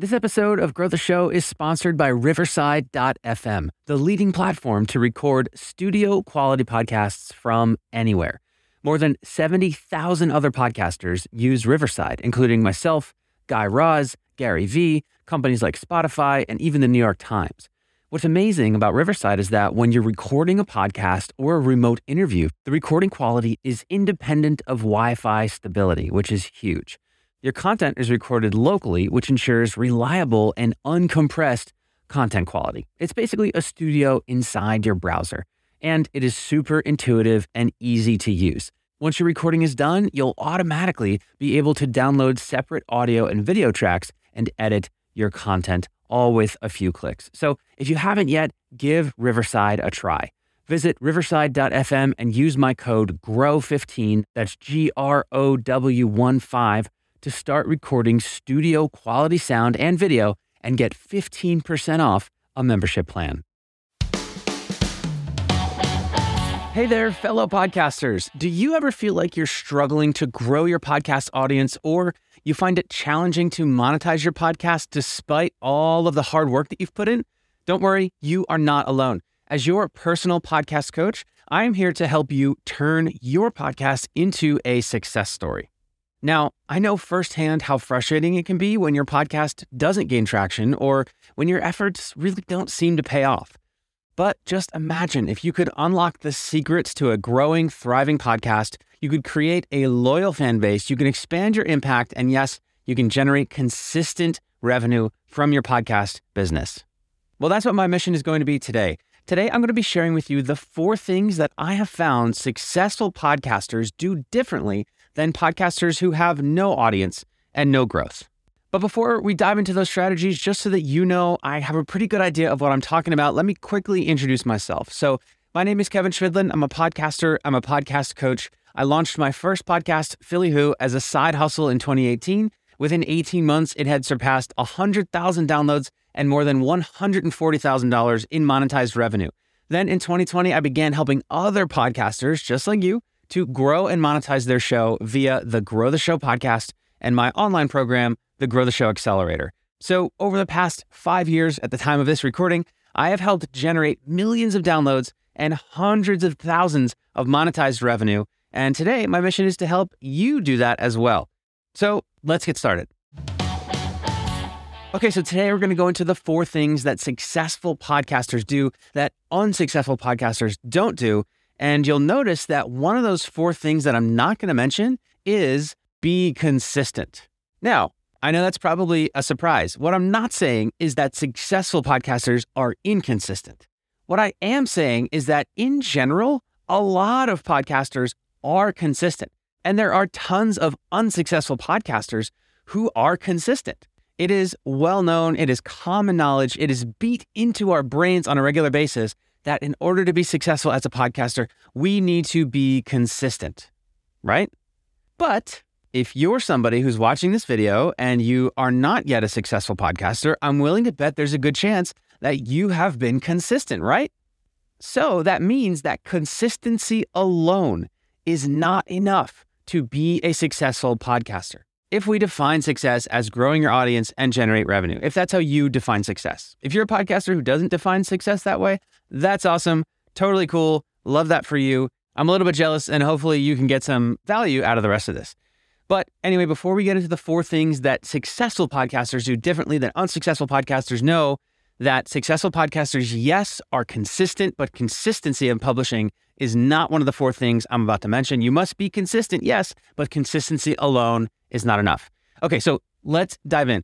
This episode of Grow the Show is sponsored by Riverside.fm, the leading platform to record studio quality podcasts from anywhere. More than 70,000 other podcasters use Riverside, including myself, Guy Raz, Gary Vee, companies like Spotify, and even the New York Times. What's amazing about Riverside is that when you're recording a podcast or a remote interview, the recording quality is independent of Wi Fi stability, which is huge. Your content is recorded locally, which ensures reliable and uncompressed content quality. It's basically a studio inside your browser, and it is super intuitive and easy to use. Once your recording is done, you'll automatically be able to download separate audio and video tracks and edit your content all with a few clicks. So if you haven't yet, give Riverside a try. Visit riverside.fm and use my code GROW15, that's G R O W 1 5 to start recording studio quality sound and video and get 15% off a membership plan. Hey there, fellow podcasters. Do you ever feel like you're struggling to grow your podcast audience or you find it challenging to monetize your podcast despite all of the hard work that you've put in? Don't worry, you are not alone. As your personal podcast coach, I am here to help you turn your podcast into a success story. Now, I know firsthand how frustrating it can be when your podcast doesn't gain traction or when your efforts really don't seem to pay off. But just imagine if you could unlock the secrets to a growing, thriving podcast, you could create a loyal fan base, you can expand your impact, and yes, you can generate consistent revenue from your podcast business. Well, that's what my mission is going to be today. Today, I'm going to be sharing with you the four things that I have found successful podcasters do differently than podcasters who have no audience and no growth. But before we dive into those strategies, just so that you know I have a pretty good idea of what I'm talking about, let me quickly introduce myself. So, my name is Kevin Chemidlin. I'm a podcaster, I'm a podcast coach. I launched my first podcast, Philly Who, as a side hustle in 2018. Within 18 months, it had surpassed 100,000 downloads and more than $140,000 in monetized revenue. Then in 2020, I began helping other podcasters just like you to grow and monetize their show via the Grow the Show podcast and my online program, the Grow the Show Accelerator. So, over the past five years at the time of this recording, I have helped generate millions of downloads and hundreds of thousands of monetized revenue. And today, my mission is to help you do that as well. So, let's get started. Okay, so today we're going to go into the four things that successful podcasters do that unsuccessful podcasters don't do and you'll notice that one of those four things that I'm not going to mention is be consistent. Now, I know that's probably a surprise. What I'm not saying is that successful podcasters are inconsistent. What I am saying is that in general, a lot of podcasters are consistent. And there are tons of unsuccessful podcasters who are consistent. It is well known, it is common knowledge, it is beat into our brains on a regular basis that in order to be successful as a podcaster, we need to be consistent, right? But if you're somebody who's watching this video and you are not yet a successful podcaster, I'm willing to bet there's a good chance that you have been consistent, right? So that means that consistency alone is not enough to be a successful podcaster if we define success as growing your audience and generate revenue, if that's how you define success. If you're a podcaster who doesn't define success that way, that's awesome. Totally cool. Love that for you. I'm a little bit jealous, and hopefully you can get some value out of the rest of this. But anyway, before we get into the four things that successful podcasters do differently than unsuccessful podcasters, know that successful podcasters, yes, are consistent, but consistency in publishing is not one of the four things I'm about to mention. You must be consistent, yes, but consistency alone is not enough. Okay, so let's dive in.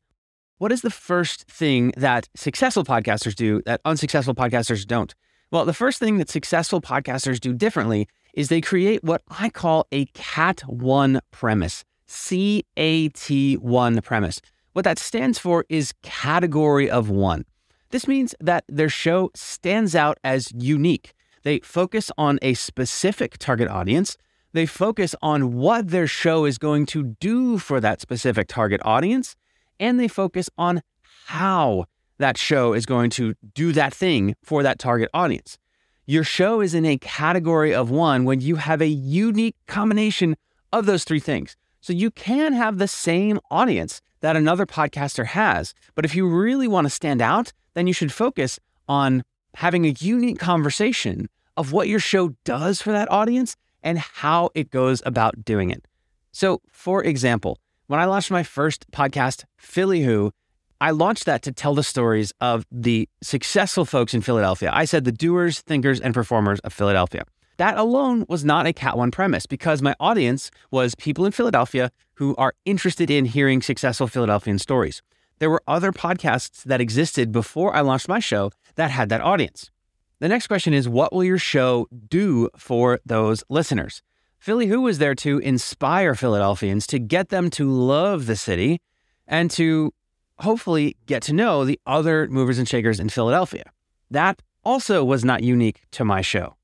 What is the first thing that successful podcasters do that unsuccessful podcasters don't? Well, the first thing that successful podcasters do differently is they create what I call a CAT 1 premise. C A T 1 premise. What that stands for is category of one. This means that their show stands out as unique. They focus on a specific target audience they focus on what their show is going to do for that specific target audience, and they focus on how that show is going to do that thing for that target audience. Your show is in a category of one when you have a unique combination of those three things. So you can have the same audience that another podcaster has. But if you really want to stand out, then you should focus on having a unique conversation of what your show does for that audience and how it goes about doing it. So, for example, when I launched my first podcast, Philly Who, I launched that to tell the stories of the successful folks in Philadelphia. I said the doers, thinkers, and performers of Philadelphia. That alone was not a Cat One premise because my audience was people in Philadelphia who are interested in hearing successful Philadelphian stories. There were other podcasts that existed before I launched my show that had that audience. The next question is what will your show do for those listeners? Philly Who was there to inspire Philadelphians to get them to love the city and to hopefully get to know the other movers and shakers in Philadelphia. That also was not unique to my show.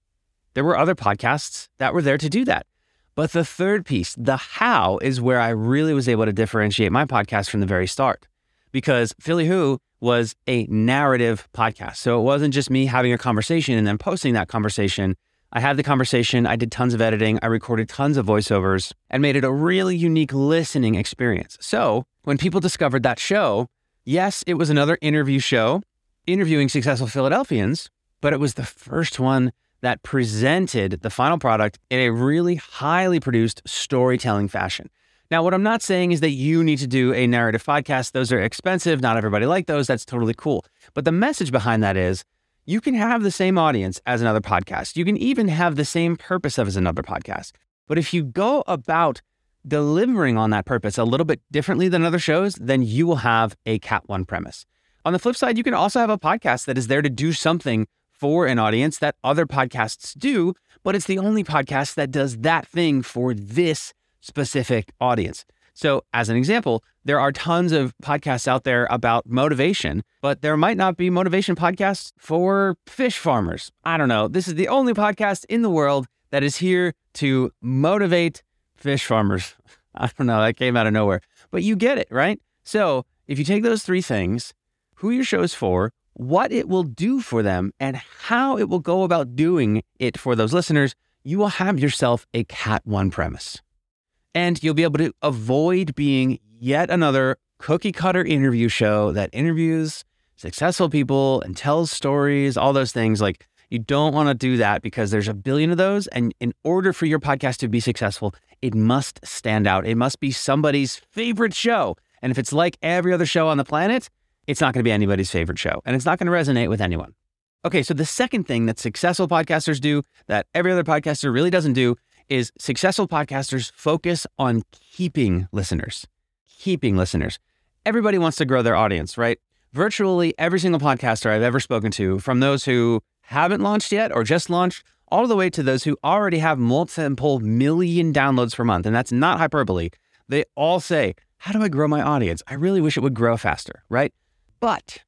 There were other podcasts that were there to do that. But the third piece, the how, is where I really was able to differentiate my podcast from the very start. Because Philly Who was a narrative podcast. So it wasn't just me having a conversation and then posting that conversation. I had the conversation, I did tons of editing, I recorded tons of voiceovers, and made it a really unique listening experience. So when people discovered that show, yes, it was another interview show interviewing successful Philadelphians, but it was the first one that presented the final product in a really highly produced storytelling fashion. Now, what I'm not saying is that you need to do a narrative podcast. Those are expensive. Not everybody like those. That's totally cool. But the message behind that is you can have the same audience as another podcast. You can even have the same purpose as another podcast. But if you go about delivering on that purpose a little bit differently than other shows, then you will have a Cat One premise. On the flip side, you can also have a podcast that is there to do something for an audience that other podcasts do, but it's the only podcast that does that thing for this specific audience. So, as an example, there are tons of podcasts out there about motivation, but there might not be motivation podcasts for fish farmers. I don't know. This is the only podcast in the world that is here to motivate fish farmers. I don't know. That came out of nowhere, but you get it, right? So, if you take those three things, who your show is for, what it will do for them, and how it will go about doing it for those listeners, you will have yourself a Cat One premise. And you'll be able to avoid being yet another cookie cutter interview show that interviews successful people and tells stories, all those things. Like, you don't want to do that because there's a billion of those. And in order for your podcast to be successful, it must stand out. It must be somebody's favorite show. And if it's like every other show on the planet, it's not going to be anybody's favorite show and it's not going to resonate with anyone. Okay, so the second thing that successful podcasters do that every other podcaster really doesn't do is successful podcasters focus on keeping listeners. Keeping listeners. Everybody wants to grow their audience, right? Virtually every single podcaster I've ever spoken to, from those who haven't launched yet or just launched, all the way to those who already have multiple million downloads per month, and that's not hyperbole, they all say, How do I grow my audience? I really wish it would grow faster, right? But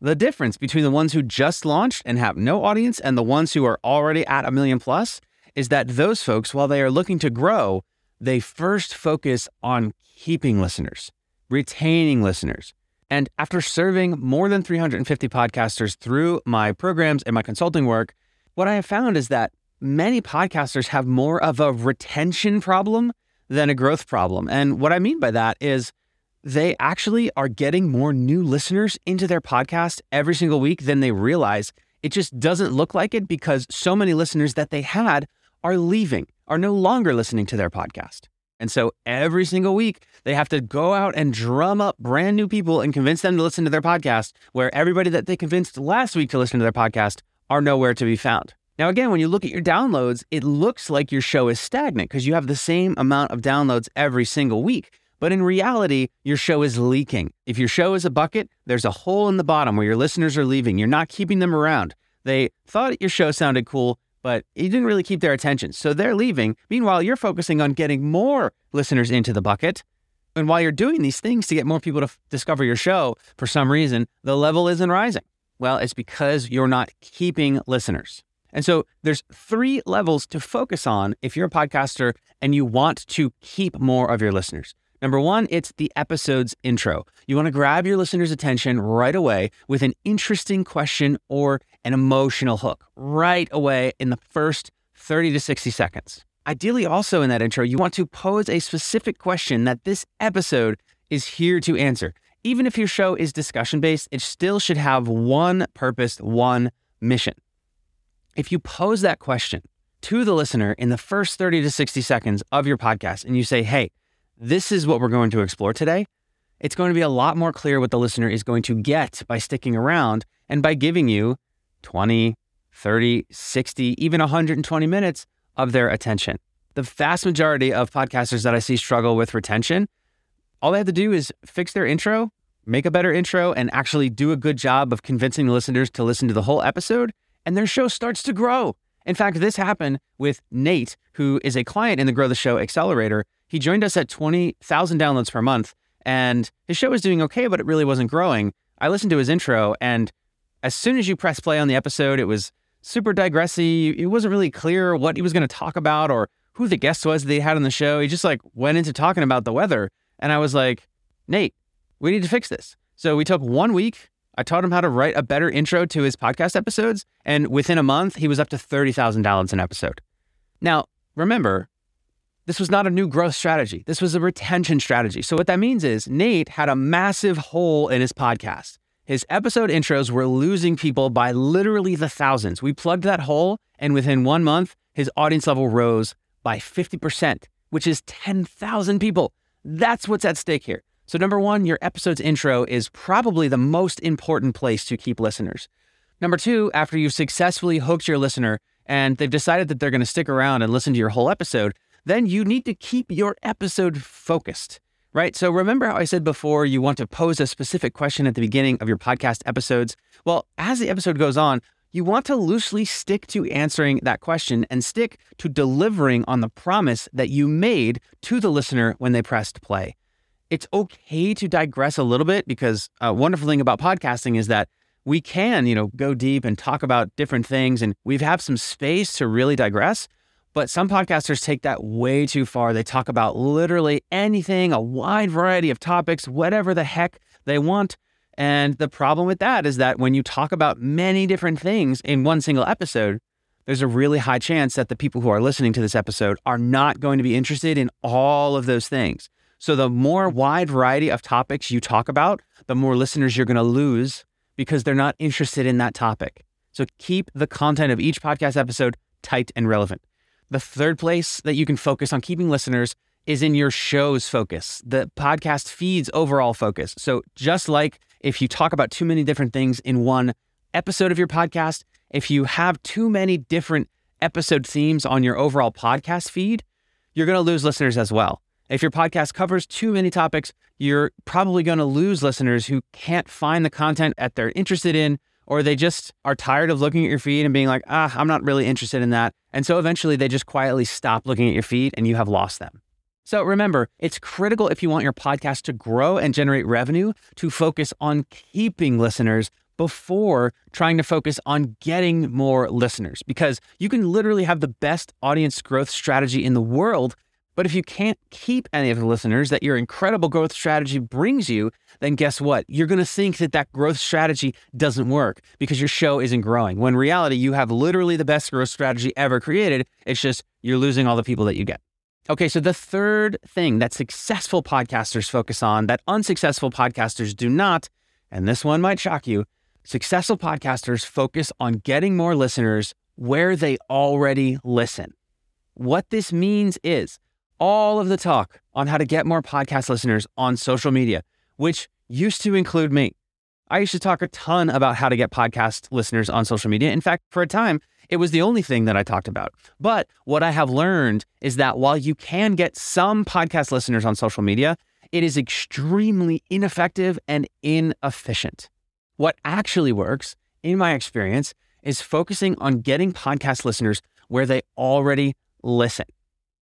the difference between the ones who just launched and have no audience and the ones who are already at a million plus is that those folks, while they are looking to grow, they first focus on keeping listeners, retaining listeners. And after serving more than 350 podcasters through my programs and my consulting work, what I have found is that many podcasters have more of a retention problem than a growth problem. And what I mean by that is they actually are getting more new listeners into their podcast every single week than they realize. It just doesn't look like it because so many listeners that they had are leaving, are no longer listening to their podcast. And so every single week, they have to go out and drum up brand new people and convince them to listen to their podcast, where everybody that they convinced last week to listen to their podcast are nowhere to be found. Now, again, when you look at your downloads, it looks like your show is stagnant because you have the same amount of downloads every single week. But in reality, your show is leaking. If your show is a bucket, there's a hole in the bottom where your listeners are leaving. You're not keeping them around. They thought your show sounded cool, but you didn't really keep their attention. So they're leaving. Meanwhile, you're focusing on getting more listeners into the bucket. And while you're doing these things to get more people to f- discover your show, for some reason, the level isn't rising. Well, it's because you're not keeping listeners. And so there's three levels to focus on if you're a podcaster and you want to keep more of your listeners. Number one, it's the episode's intro. You want to grab your listener's attention right away with an interesting question or an emotional hook right away in the first 30 to 60 seconds. Ideally, also in that intro, you want to pose a specific question that this episode is here to answer. Even if your show is discussion based, it still should have one purpose, one mission. If you pose that question to the listener in the first 30 to 60 seconds of your podcast and you say, hey, this is what we're going to explore today, it's going to be a lot more clear what the listener is going to get by sticking around and by giving you 20, 30, 60, even 120 minutes of their attention. The vast majority of podcasters that I see struggle with retention, all they have to do is fix their intro, make a better intro, and actually do a good job of convincing the listeners to listen to the whole episode, and their show starts to grow. In fact, this happened with Nate, who is a client in the Grow the Show Accelerator. He joined us at 20,000 downloads per month, and his show was doing okay, but it really wasn't growing. I listened to his intro, and as soon as you press play on the episode, it was super digressy. It wasn't really clear what he was going to talk about or who the guest was that they had on the show. He just like went into talking about the weather. And I was like, Nate, we need to fix this. So we took one week. I taught him how to write a better intro to his podcast episodes. And within a month, he was up to $30,000 an episode. Now, remember, this was not a new growth strategy. This was a retention strategy. So what that means is Nate had a massive hole in his podcast. His episode intros were losing people by literally the thousands. We plugged that hole, and within one month, his audience level rose by 50%, which is 10,000 people. That's what's at stake here. So, number one, your episode's intro is probably the most important place to keep listeners. Number two, after you've successfully hooked your listener and they've decided that they're going to stick around and listen to your whole episode, then you need to keep your episode focused right? So remember how I said before you want to pose a specific question at the beginning of your podcast episodes? Well, as the episode goes on, you want to loosely stick to answering that question and stick to delivering on the promise that you made to the listener when they pressed play. It's okay to digress a little bit because a wonderful thing about podcasting is that we can, you know, go deep and talk about different things and we have some space to really digress. But some podcasters take that way too far. They talk about literally anything, a wide variety of topics, whatever the heck they want. And the problem with that is that when you talk about many different things in one single episode, there's a really high chance that the people who are listening to this episode are not going to be interested in all of those things. So, the more wide variety of topics you talk about, the more listeners you're going to lose because they're not interested in that topic. So, keep the content of each podcast episode tight and relevant. The third place that you can focus on keeping listeners is in your show's focus, the podcast feed's overall focus. So, just like if you talk about too many different things in one episode of your podcast, if you have too many different episode themes on your overall podcast feed, you're going to lose listeners as well. If your podcast covers too many topics, you're probably going to lose listeners who can't find the content that they're interested in or they just are tired of looking at your feed and being like, ah, I'm not really interested in that. And so eventually they just quietly stop looking at your feed and you have lost them. So remember, it's critical if you want your podcast to grow and generate revenue to focus on keeping listeners before trying to focus on getting more listeners because you can literally have the best audience growth strategy in the world but if you can't keep any of the listeners that your incredible growth strategy brings you, then guess what? You're going to think that that growth strategy doesn't work because your show isn't growing. When reality, you have literally the best growth strategy ever created. It's just you're losing all the people that you get. Okay, so the third thing that successful podcasters focus on that unsuccessful podcasters do not, and this one might shock you, successful podcasters focus on getting more listeners where they already listen. What this means is all of the talk on how to get more podcast listeners on social media, which used to include me. I used to talk a ton about how to get podcast listeners on social media. In fact, for a time, it was the only thing that I talked about. But what I have learned is that while you can get some podcast listeners on social media, it is extremely ineffective and inefficient. What actually works, in my experience, is focusing on getting podcast listeners where they already listen.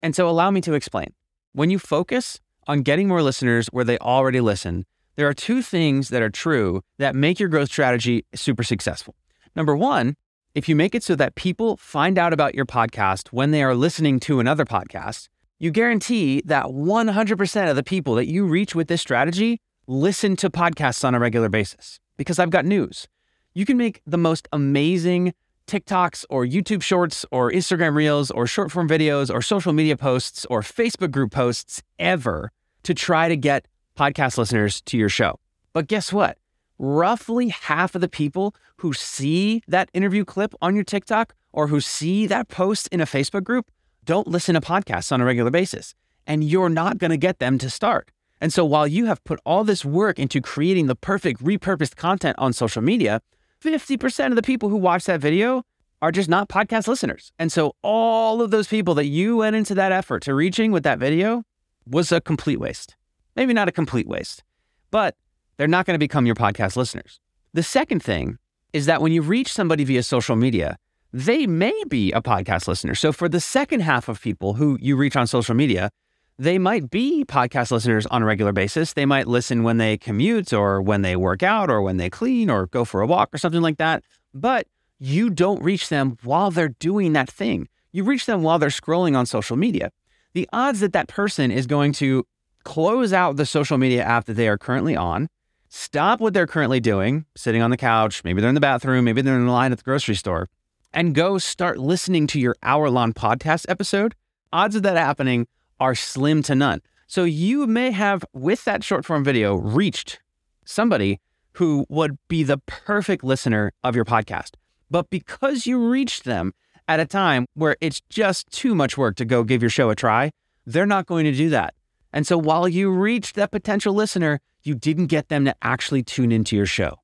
And so allow me to explain. When you focus on getting more listeners where they already listen, there are two things that are true that make your growth strategy super successful. Number one, if you make it so that people find out about your podcast when they are listening to another podcast, you guarantee that 100% of the people that you reach with this strategy listen to podcasts on a regular basis. Because I've got news. You can make the most amazing TikToks or YouTube shorts or Instagram reels or short form videos or social media posts or Facebook group posts ever to try to get podcast listeners to your show. But guess what? Roughly half of the people who see that interview clip on your TikTok or who see that post in a Facebook group don't listen to podcasts on a regular basis. And you're not going to get them to start. And so while you have put all this work into creating the perfect repurposed content on social media, 50% of the people who watch that video are just not podcast listeners. And so all of those people that you went into that effort to reaching with that video was a complete waste. Maybe not a complete waste, but they're not going to become your podcast listeners. The second thing is that when you reach somebody via social media, they may be a podcast listener. So for the second half of people who you reach on social media, they might be podcast listeners on a regular basis. They might listen when they commute or when they work out or when they clean or go for a walk or something like that. But you don't reach them while they're doing that thing. You reach them while they're scrolling on social media. The odds that that person is going to close out the social media app that they are currently on, stop what they're currently doing, sitting on the couch, maybe they're in the bathroom, maybe they're in the line at the grocery store, and go start listening to your hour long podcast episode, odds of that happening are slim to none. So you may have, with that short form video, reached somebody who would be the perfect listener of your podcast. But because you reached them at a time where it's just too much work to go give your show a try, they're not going to do that. And so while you reached that potential listener, you didn't get them to actually tune into your show.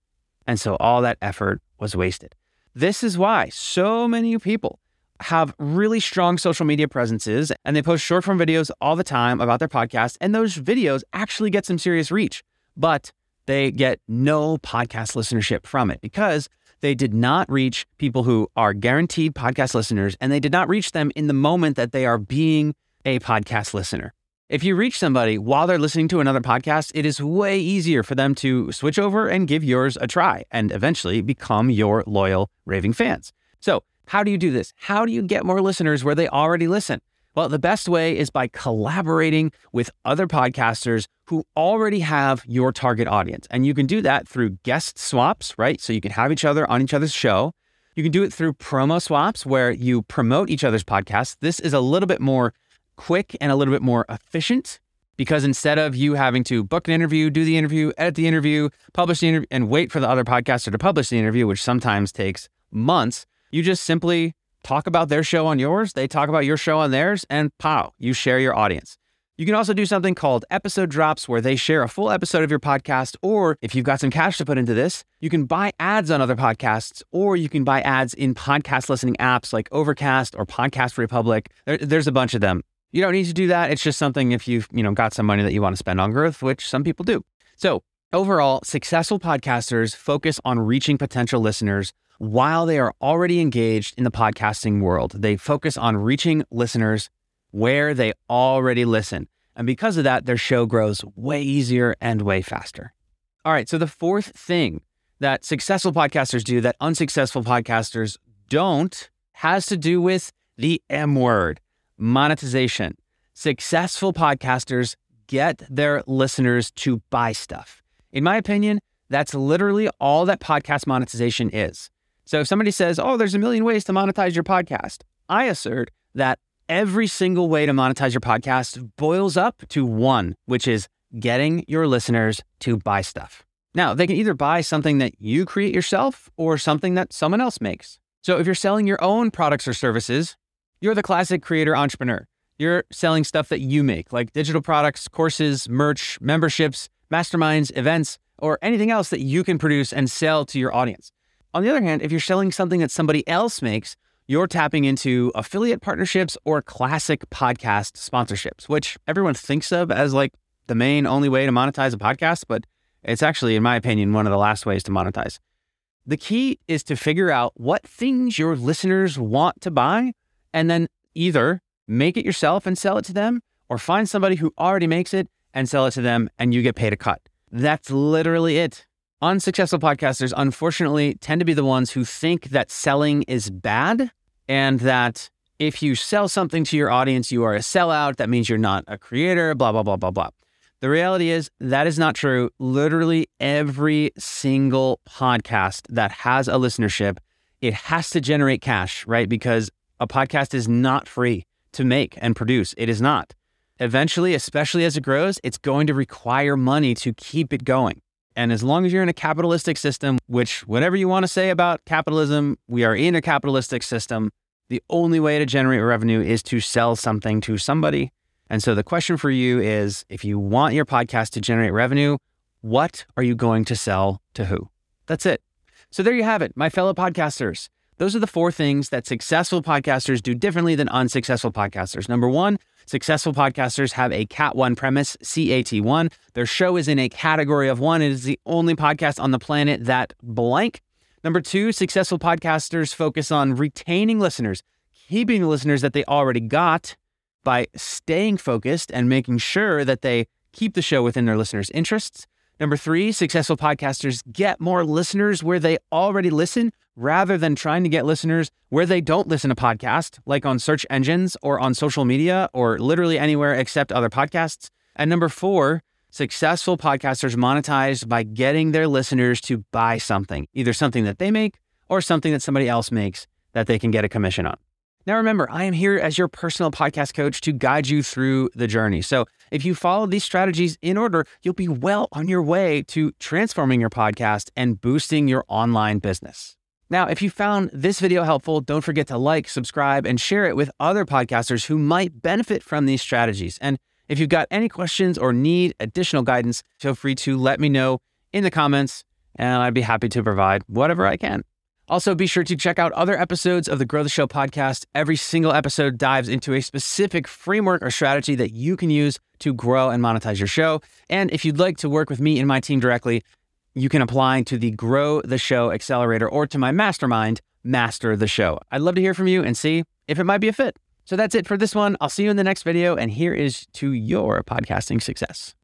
And so all that effort was wasted. This is why so many people have really strong social media presences and they post short form videos all the time about their podcast. And those videos actually get some serious reach, but they get no podcast listenership from it because they did not reach people who are guaranteed podcast listeners, and they did not reach them in the moment that they are being a podcast listener. If you reach somebody while they're listening to another podcast, it is way easier for them to switch over and give yours a try and eventually become your loyal raving fans. So, how do you do this? How do you get more listeners where they already listen? Well, the best way is by collaborating with other podcasters who already have your target audience. And you can do that through guest swaps, right? So you can have each other on each other's show. You can do it through promo swaps where you promote each other's podcasts. This is a little bit more quick and a little bit more efficient because instead of you having to book an interview, do the interview, edit the interview, publish the interview, and wait for the other podcaster to publish the interview, which sometimes takes months, you just simply talk about their show on yours, they talk about your show on theirs, and pow, you share your audience. You can also do something called episode drops where they share a full episode of your podcast. Or if you've got some cash to put into this, you can buy ads on other podcasts or you can buy ads in podcast listening apps like Overcast or Podcast Republic. There, there's a bunch of them. You don't need to do that. It's just something if you've, you know, got some money that you want to spend on growth, which some people do. So overall, successful podcasters focus on reaching potential listeners while they are already engaged in the podcasting world. They focus on reaching listeners where they already listen. And because of that, their show grows way easier and way faster. All right. So, the fourth thing that successful podcasters do that unsuccessful podcasters don't has to do with the M word monetization. Successful podcasters get their listeners to buy stuff. In my opinion, that's literally all that podcast monetization is. So if somebody says, oh, there's a million ways to monetize your podcast, I assert that every single way to monetize your podcast boils up to one, which is getting your listeners to buy stuff. Now, they can either buy something that you create yourself or something that someone else makes. So if you're selling your own products or services, you're the classic creator entrepreneur. You're selling stuff that you make, like digital products, courses, merch, memberships, masterminds, events, or anything else that you can produce and sell to your audience. On the other hand, if you're selling something that somebody else makes, you're tapping into affiliate partnerships or classic podcast sponsorships, which everyone thinks of as like the main only way to monetize a podcast, but it's actually, in my opinion, one of the last ways to monetize. The key is to figure out what things your listeners want to buy and then either make it yourself and sell it to them or find somebody who already makes it and sell it to them and you get paid a cut. That's literally it. Unsuccessful podcasters, unfortunately, tend to be the ones who think that selling is bad and that if you sell something to your audience, you are a sellout. That means you're not a creator, blah, blah, blah, blah, blah. The reality is that is not true. Literally every single podcast that has a listenership, it has to generate cash, right? Because a podcast is not free to make and produce. It is not. eventually, especially as it grows, it's going to require money to keep it going. And as long as you're in a capitalistic system, which, whatever you want to say about capitalism, we are in a capitalistic system. The only way to generate revenue is to sell something to somebody. And so the question for you is if you want your podcast to generate revenue, what are you going to sell to who? That's it. So there you have it, my fellow podcasters. Those are the four things that successful podcasters do differently than unsuccessful podcasters. Number one, successful podcasters have a CAT 1 premise, CAT1. Their show is in a category of one. It is the only podcast on the planet that blank. Number two, successful podcasters focus on retaining listeners, keeping the listeners that they already got by staying focused and making sure that they keep the show within their listeners' interests. Number three, successful podcasters get more listeners where they already listen rather than trying to get listeners where they don't listen to podcasts, like on search engines or on social media or literally anywhere except other podcasts. And number four, successful podcasters monetize by getting their listeners to buy something, either something that they make or something that somebody else makes that they can get a commission on. Now, remember, I am here as your personal podcast coach to guide you through the journey. So, if you follow these strategies in order, you'll be well on your way to transforming your podcast and boosting your online business. Now, if you found this video helpful, don't forget to like, subscribe, and share it with other podcasters who might benefit from these strategies. And if you've got any questions or need additional guidance, feel free to let me know in the comments, and I'd be happy to provide whatever I can. Also, be sure to check out other episodes of the Grow the Show podcast. Every single episode dives into a specific framework or strategy that you can use to grow and monetize your show. And if you'd like to work with me and my team directly, you can apply to the Grow the Show Accelerator or to my mastermind, Master the Show. I'd love to hear from you and see if it might be a fit. So that's it for this one. I'll see you in the next video, and here is to your podcasting success.